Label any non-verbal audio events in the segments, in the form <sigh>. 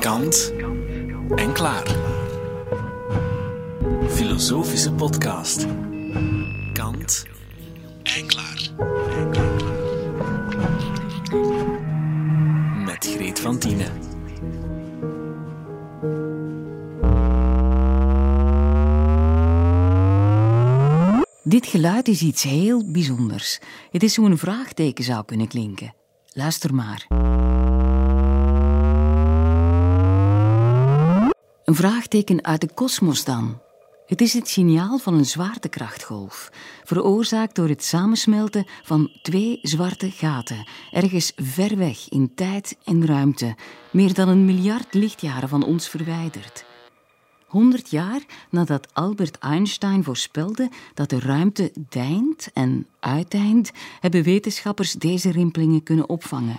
Kant en klaar. Filosofische podcast. Kant Dit geluid is iets heel bijzonders. Het is hoe een vraagteken zou kunnen klinken. Luister maar. Een vraagteken uit de kosmos dan. Het is het signaal van een zwaartekrachtgolf, veroorzaakt door het samensmelten van twee zwarte gaten, ergens ver weg in tijd en ruimte, meer dan een miljard lichtjaren van ons verwijderd. Honderd jaar nadat Albert Einstein voorspelde dat de ruimte deint en uiteindt, hebben wetenschappers deze rimpelingen kunnen opvangen.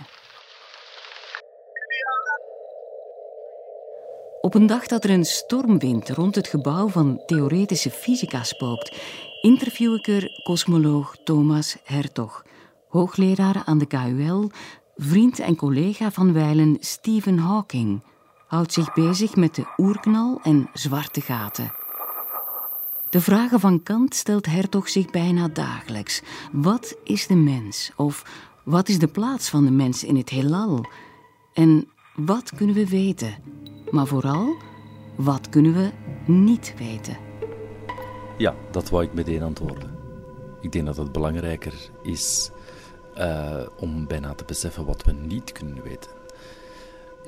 Op een dag dat er een stormwind rond het gebouw van theoretische fysica spookt, interview ik er kosmoloog Thomas Hertog, hoogleraar aan de KUL, vriend en collega van wijlen Stephen Hawking, houdt zich bezig met de oerknal en zwarte gaten. De vragen van Kant stelt Hertog zich bijna dagelijks. Wat is de mens? Of wat is de plaats van de mens in het heelal? En wat kunnen we weten? Maar vooral, wat kunnen we niet weten? Ja, dat wou ik meteen antwoorden. Ik denk dat het belangrijker is uh, om bijna te beseffen wat we niet kunnen weten.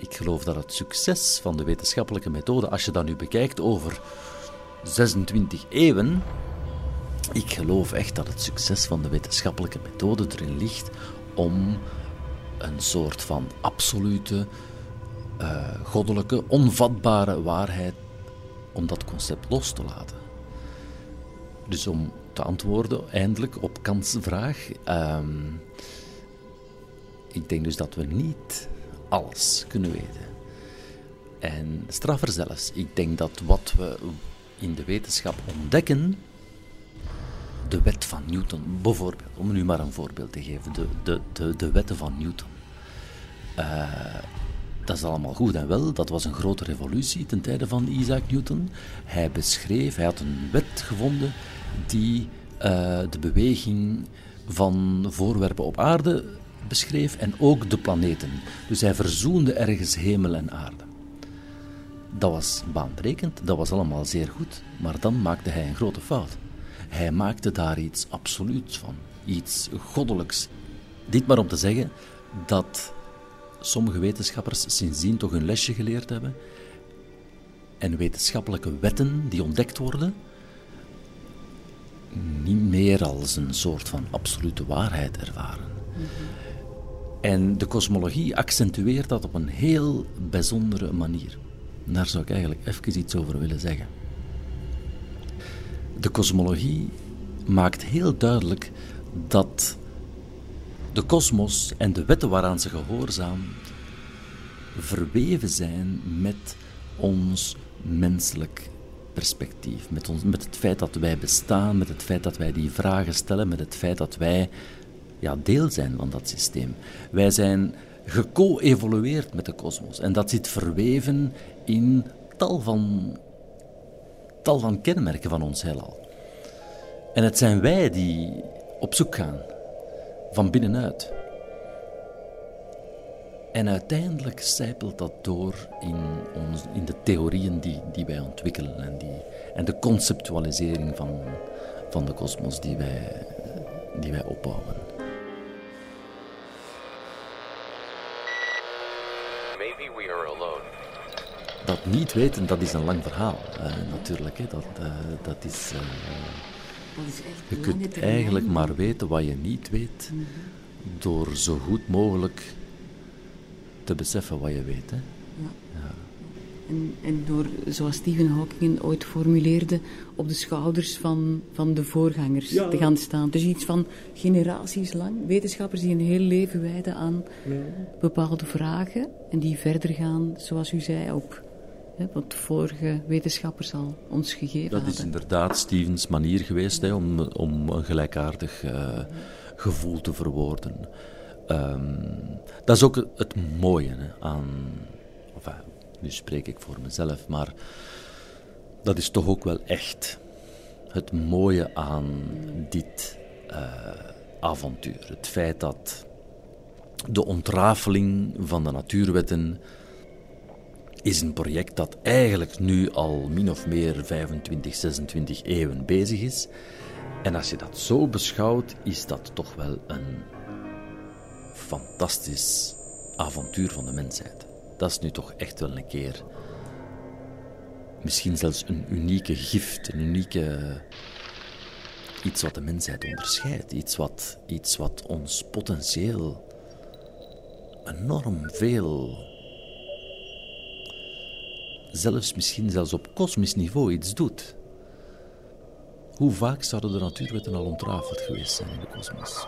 Ik geloof dat het succes van de wetenschappelijke methode, als je dat nu bekijkt over 26 eeuwen, ik geloof echt dat het succes van de wetenschappelijke methode erin ligt om een soort van absolute uh, goddelijke, onvatbare waarheid om dat concept los te laten. Dus om te antwoorden eindelijk op Kants vraag. Uh, ik denk dus dat we niet alles kunnen weten. En straffer zelfs, ik denk dat wat we in de wetenschap ontdekken, de wet van Newton bijvoorbeeld, om nu maar een voorbeeld te geven, de, de, de, wetten van Newton. Uh, dat is allemaal goed en wel. Dat was een grote revolutie ten tijde van Isaac Newton. Hij beschreef, hij had een wet gevonden die uh, de beweging van voorwerpen op aarde beschreef en ook de planeten. Dus hij verzoende ergens hemel en aarde. Dat was baanbrekend, dat was allemaal zeer goed, maar dan maakte hij een grote fout. Hij maakte daar iets absoluuts van, iets goddelijks. Dit maar om te zeggen dat sommige wetenschappers sindsdien toch een lesje geleerd hebben en wetenschappelijke wetten die ontdekt worden niet meer als een soort van absolute waarheid ervaren. En de kosmologie accentueert dat op een heel bijzondere manier. Daar zou ik eigenlijk even iets over willen zeggen. De kosmologie maakt heel duidelijk dat de kosmos en de wetten waaraan ze gehoorzaamt verweven zijn met ons menselijk perspectief. Met, ons, met het feit dat wij bestaan, met het feit dat wij die vragen stellen, met het feit dat wij ja, deel zijn van dat systeem. Wij zijn geco-evolueerd met de kosmos en dat zit verweven in tal van, tal van kenmerken van ons heelal. En het zijn wij die op zoek gaan van binnenuit. En uiteindelijk zijpelt dat door in, ons, in de theorieën die, die wij ontwikkelen en, die, en de conceptualisering van, van de kosmos die wij, die wij opbouwen. Dat niet weten, dat is een lang verhaal, uh, natuurlijk. Hè. Dat, uh, dat is... Uh, je kunt eigenlijk maar weten wat je niet weet mm -hmm. door zo goed mogelijk te beseffen wat je weet. Hè? Ja. ja. En, en, door, zoals Stephen Hawking ooit formuleerde, op de schouders van, van de voorgangers ja. te gaan staan. Dus iets van generaties lang. Wetenschappers die een heel leven wijden aan ja. bepaalde vragen en die verder gaan, zoals u zei, op hè, wat vorige wetenschappers al ons gegeven Dat is hadden. inderdaad Stevens manier geweest hè, om, om een gelijkaardig eh, gevoel te verwoorden. Ehm, dat is ook het mooie hè, aan. Enfin, nu spreek ik voor mezelf, maar dat is toch ook wel echt het mooie aan dit eh, avontuur. Het feit dat de ontrafeling van de natuurwetten is een project dat eigenlijk nu al min of meer 25, 26 eeuwen bezig is. En als je dat zo beschouwt, is dat toch wel een fantastisch avontuur van de mensheid. Dat is nu toch echt wel een keer. Misschien zelfs een unieke gift, een unieke. Iets wat de mensheid onderscheidt. Iets wat, iets wat ons potentieel enorm veel zelfs misschien zelfs op kosmisch niveau iets doet. Hoe vaak zouden de natuurwetten al ontrafeld geweest zijn in de kosmos?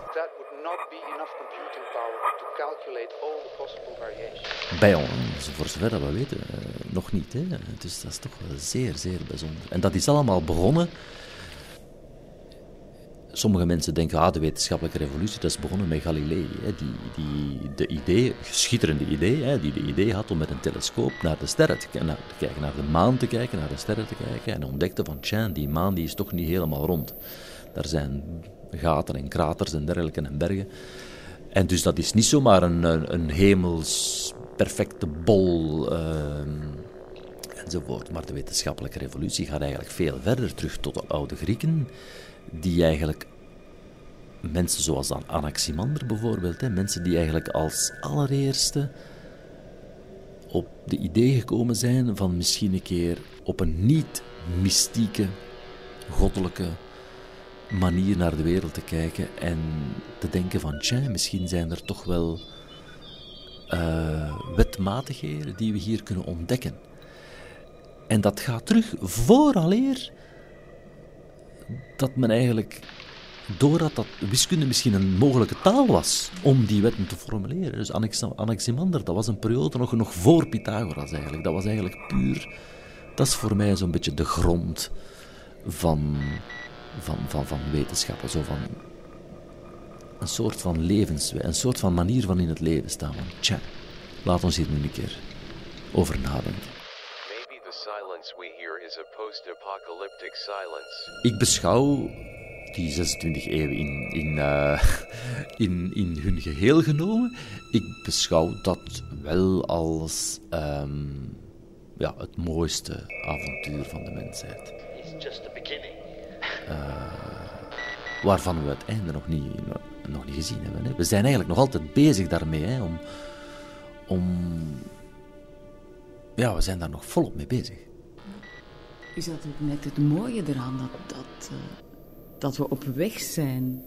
Bij ons, voor zover dat we weten, eh, nog niet. Hè? Dus dat is toch wel zeer, zeer bijzonder. En dat is allemaal begonnen. Sommige mensen denken, ah, de wetenschappelijke revolutie, dat is begonnen met Galilei. Hè? Die, die de idee, schitterende idee, hè? die de idee had om met een telescoop naar de sterren te, naar, te kijken, naar de maan te kijken, naar de sterren te kijken. En ontdekte van, tja, die maan die is toch niet helemaal rond. Daar zijn gaten en kraters en dergelijke en bergen. En dus dat is niet zomaar een, een, een hemels perfecte bol ehm, enzovoort. Maar de wetenschappelijke revolutie gaat eigenlijk veel verder terug tot de oude Grieken, die eigenlijk mensen zoals An- Anaximander bijvoorbeeld, hè, mensen die eigenlijk als allereerste op de idee gekomen zijn van misschien een keer op een niet mystieke, goddelijke manier naar de wereld te kijken en te denken van, tja, misschien zijn er toch wel eh, wetmatigheden die we hier kunnen ontdekken. En dat gaat terug vooraleer dat men eigenlijk doorhad dat wiskunde misschien een mogelijke taal was om die wetten te formuleren. Dus Anax- Anaximander, dat was een periode nog, nog voor Pythagoras eigenlijk. Dat was eigenlijk puur... Dat is voor mij zo'n beetje de grond van, van, van, van wetenschappen. Zo van een soort van levenswijze, een soort van manier van in het leven staan. Tja, laat ons hier nu een keer over nadenken. Maybe the silence we hear is a post-apocalyptic silence. Ik beschouw die 26 eeuwen in, in, eh, <laughs> in, in hun geheel genomen. Ik beschouw dat wel als ehm, ja, het mooiste avontuur van de mensheid. It's just the beginning. Waarvan we het einde nog niet, nog niet gezien hebben. Hè. We zijn eigenlijk nog altijd bezig daarmee. Hè, om, om, ja, we zijn daar nog volop mee bezig. Is dat ook net het mooie eraan, dat, dat, eh, dat we op weg zijn?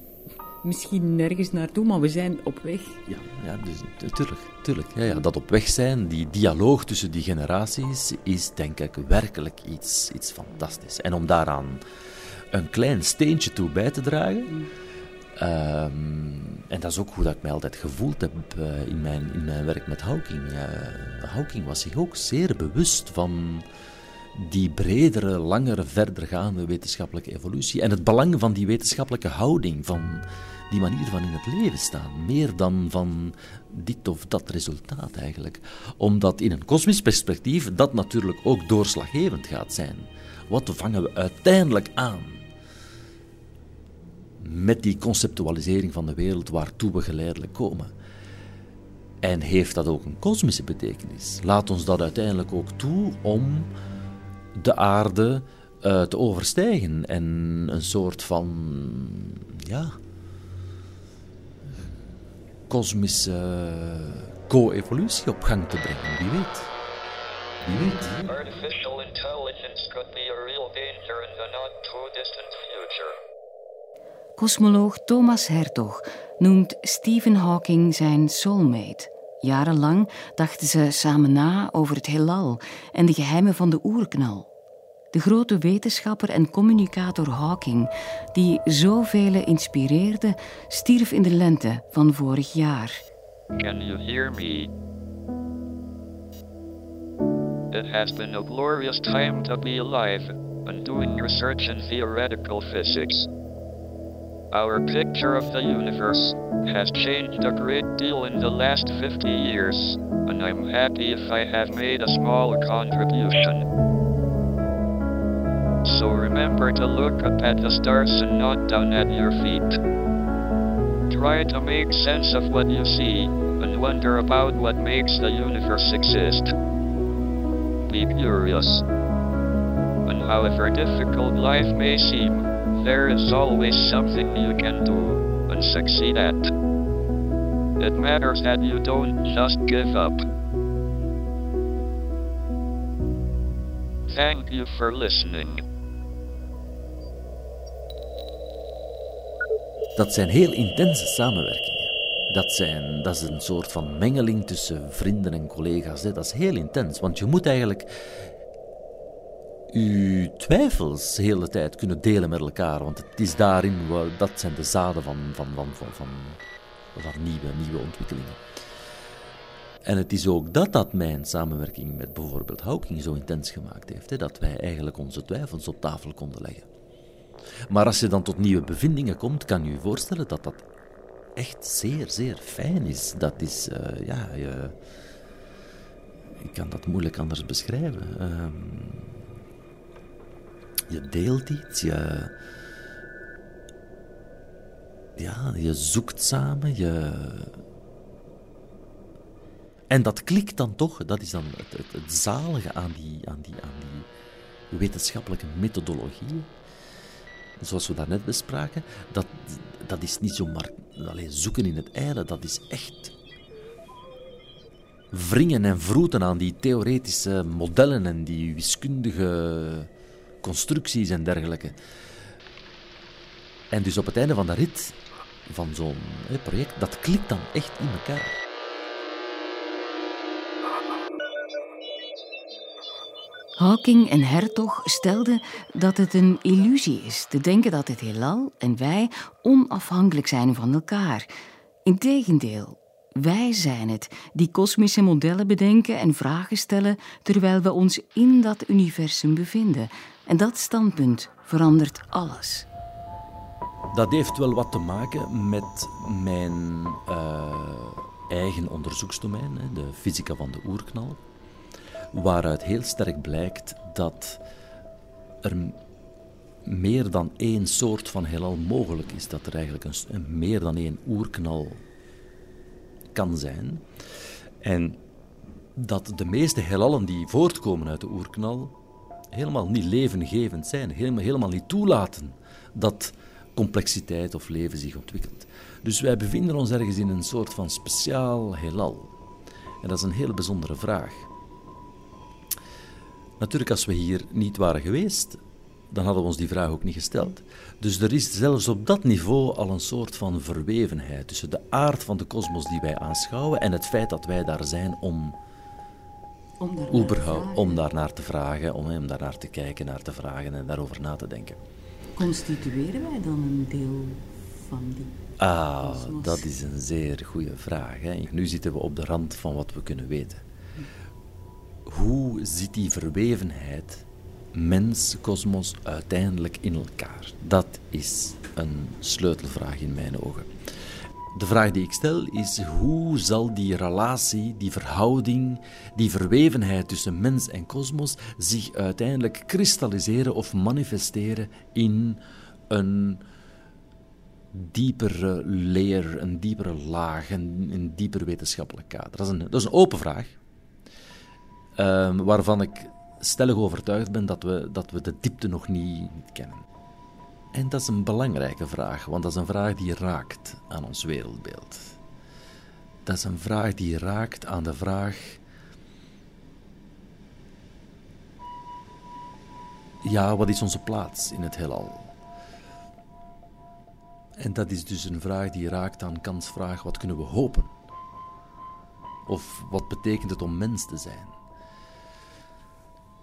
Misschien nergens naartoe, maar we zijn op weg. Ja, ja dus, tuurlijk, tuurlijk. Ja, ja, dat op weg zijn, die dialoog tussen die generaties, is denk ik werkelijk iets, iets fantastisch. En om daaraan een klein steentje toe bij te dragen. ehm, en dat is ook hoe dat ik mij altijd gevoeld heb eh, in, mijn, in mijn werk met Hawking. Eh, Hawking was zich ook zeer bewust van die bredere, langere, verdergaande wetenschappelijke evolutie. En het belang van die wetenschappelijke houding, van die manier van in het leven staan. Meer dan van dit of dat resultaat eigenlijk. Omdat in een kosmisch perspectief dat natuurlijk ook doorslaggevend gaat zijn. Wat vangen we uiteindelijk aan? Met die conceptualisering van de wereld waartoe we geleidelijk komen. En heeft dat ook een kosmische betekenis? Laat ons dat uiteindelijk ook toe om de aarde eh, te overstijgen en een soort van ja, kosmische co-evolutie op gang te brengen. Wie weet? Wie weet? Artificial intelligence could be a real danger in the not too distant future. Cosmoloog Thomas Hertog noemt Stephen Hawking zijn soulmate. Jarenlang dachten ze samen na over het heelal en de geheimen van de oerknal. De grote wetenschapper en communicator Hawking, die zoveel inspireerde, stierf in de lente van vorig jaar. Can you hear me? It has been a glorious time to be alive and doing research in theoretical physics. Our picture of the universe has changed a great deal in the last 50 years, and I'm happy if I have made a small contribution. So remember to look up at the stars and not down at your feet. Try to make sense of what you see and wonder about what makes the universe exist. Be curious. And however difficult life may seem, there is always something you can do and succeed at. It matters that you don't just give up. Thank you for listening. Dat zijn heel intense samenwerkingen. Dat, zijn, dat is een soort van mengeling tussen vrienden en collega's. Dat is heel intens, want je moet eigenlijk uw twijfels de hele tijd kunnen delen met elkaar. Want het is daarin, dat zijn de zaden van, van, van, van, van, van nieuwe, nieuwe ontwikkelingen. En het is ook dat dat mijn samenwerking met bijvoorbeeld Hawking zo intens gemaakt heeft. Hè, dat wij eigenlijk onze twijfels op tafel konden leggen. Maar als je dan tot nieuwe bevindingen komt, kan je je voorstellen dat dat echt zeer, zeer fijn is. Dat is, uh, ja, je, ik kan dat moeilijk anders beschrijven. Uh, je deelt iets, je, ja, je zoekt samen, je... En dat klikt dan toch, dat is dan het, het, zalige aan die, aan, die, aan die wetenschappelijke methodologie. Zoals we daarnet bespraken, dat, dat is niet zomaar alleen zoeken in het eilen, dat is echt wringen en vroeten aan die theoretische modellen en die wiskundige constructies en dergelijke. En dus op het einde van de rit van zo'n project, dat klikt dan echt in elkaar. Hawking en Hertog stelden dat het een illusie is te denken dat het heelal en wij onafhankelijk zijn van elkaar. Integendeel, wij zijn het die kosmische modellen bedenken en vragen stellen terwijl we ons in dat universum bevinden. En dat standpunt verandert alles. Dat heeft wel wat te maken met mijn uh, eigen onderzoeksdomein, de fysica van de oerknal, waaruit heel sterk blijkt dat er meer dan één soort van heelal mogelijk is. Dat er eigenlijk een, meer dan één oerknal kan zijn. En dat de meeste heelallen die voortkomen uit de oerknal helemaal niet levengevend zijn, helemaal, niet toelaten dat complexiteit of leven zich ontwikkelt. Dus wij bevinden ons ergens in een soort van speciaal heelal. En dat is een hele bijzondere vraag. Natuurlijk, als we hier niet waren geweest, dan hadden we ons die vraag ook niet gesteld. Dus er is zelfs op dat niveau al een soort van verwevenheid tussen de aard van de kosmos die wij aanschouwen en het feit dat wij daar zijn om, om, daar naar te vragen, om, om daar naar te kijken, naar te vragen en daarover na te denken. Constitueren wij dan een deel van die Ah, dat is een zeer goede vraag. Hè. Nu zitten we op de rand van wat we kunnen weten. Hoe zit die verwevenheid mens, kosmos uiteindelijk in elkaar? Dat is een sleutelvraag in mijn ogen. De vraag die ik stel is: hoe zal die relatie, die verhouding, die verwevenheid tussen mens en kosmos zich uiteindelijk kristalliseren of manifesteren in een diepere layer, een diepere laag, een, een dieper wetenschappelijk kader? Dat is een, dat is een open vraag, um, waarvan ik stellig overtuigd ben dat we, dat we de diepte nog niet kennen. En dat is een belangrijke vraag, want dat is een vraag die raakt aan ons wereldbeeld. Dat is een vraag die raakt aan de vraag. Ja, wat is onze plaats in het heelal? En dat is dus een vraag die raakt aan Kants vraag: wat kunnen we hopen? Of wat betekent het om mens te zijn?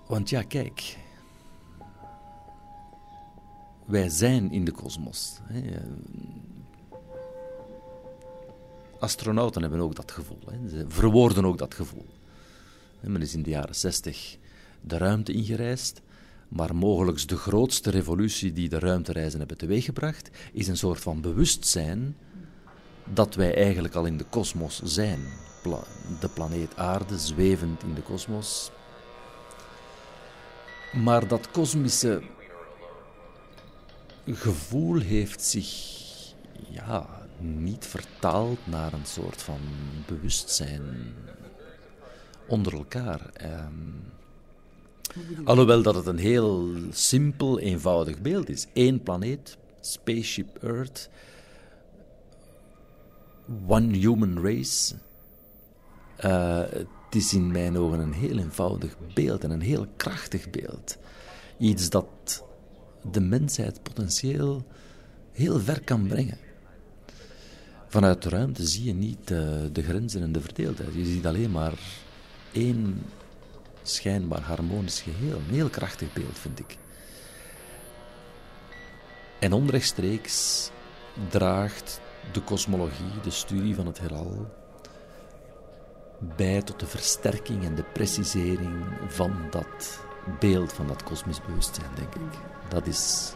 Want ja, kijk. Wij zijn in de kosmos. Astronauten hebben ook dat gevoel. Ze verwoorden ook dat gevoel. Men is in de jaren zestig de ruimte ingereisd. Maar mogelijk de grootste revolutie die de ruimtereizen hebben teweeggebracht, is een soort van bewustzijn dat wij eigenlijk al in de kosmos zijn. De planeet Aarde, zwevend in de kosmos. Maar dat kosmische gevoel heeft zich ja, niet vertaald naar een soort van bewustzijn onder elkaar. Um, alhoewel dat het een heel simpel, eenvoudig beeld is. Eén planeet, Spaceship Earth, one human race. Uh, het is in mijn ogen een heel eenvoudig beeld en een heel krachtig beeld. Iets dat de mensheid potentieel heel ver kan brengen. Vanuit de ruimte zie je niet de, de grenzen en de verdeeldheid. Je ziet alleen maar één schijnbaar harmonisch geheel. Een heel krachtig beeld, vind ik. En onrechtstreeks draagt de kosmologie, de studie van het heelal, bij tot de versterking en de precisering van dat beeld, van dat kosmisch bewustzijn, denk ik. Dat is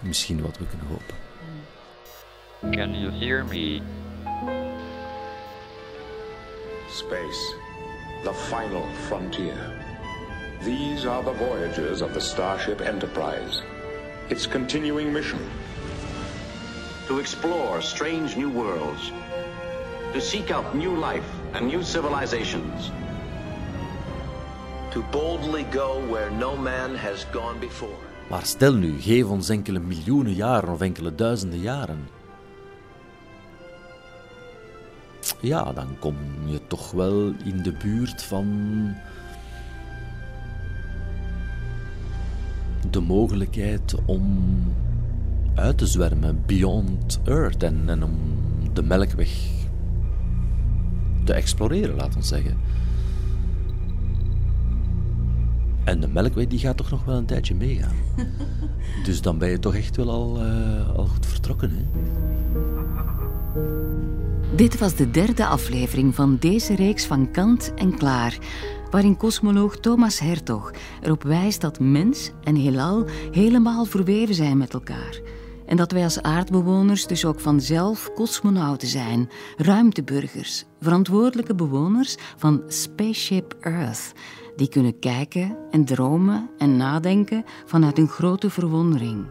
misschien wat we kunnen hopen. Can you hear me? Space, the final frontier. These are the voyages of the Starship Enterprise. Its continuing mission to explore strange new worlds, to seek out new life and new civilizations, to boldly go where no man has gone before. Maar stel nu, geef ons enkele miljoenen jaren of enkele duizenden jaren. Ja, dan kom je toch wel in de buurt van de mogelijkheid om uit te zwermen beyond Earth en, en om de melkweg te exploreren, laten we zeggen. En de melkweg die gaat toch nog wel een tijdje meegaan. <laughs> Dus dan ben je toch echt wel al, uh, al goed vertrokken. Hè? Dit was de derde aflevering van deze reeks van Kant en Klaar, waarin kosmoloog Thomas Hertog erop wijst dat mens en heelal helemaal verweven zijn met elkaar. En dat wij als aardbewoners dus ook vanzelf cosmonauten zijn, ruimteburgers, verantwoordelijke bewoners van Spaceship Earth, die kunnen kijken en dromen en nadenken vanuit een grote verwondering.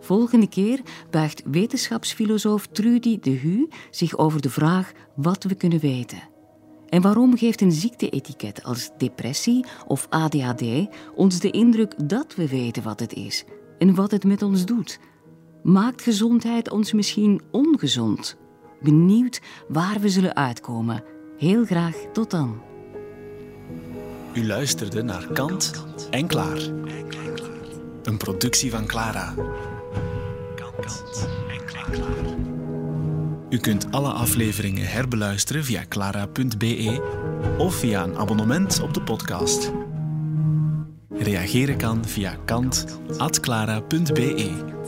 Volgende keer buigt wetenschapsfilosoof Trudy de Hu zich over de vraag wat we kunnen weten. En waarom geeft een ziekteetiket als depressie of ADHD ons de indruk dat we weten wat het is en wat het met ons doet? Maakt gezondheid ons misschien ongezond? Benieuwd waar we zullen uitkomen. Heel graag tot dan. U luisterde naar Kant en Klaar. Een productie van Clara. Kant en Klaar. U kunt alle afleveringen herbeluisteren via clara.be of via een abonnement op de podcast. Reageren kan via kant.clara.be.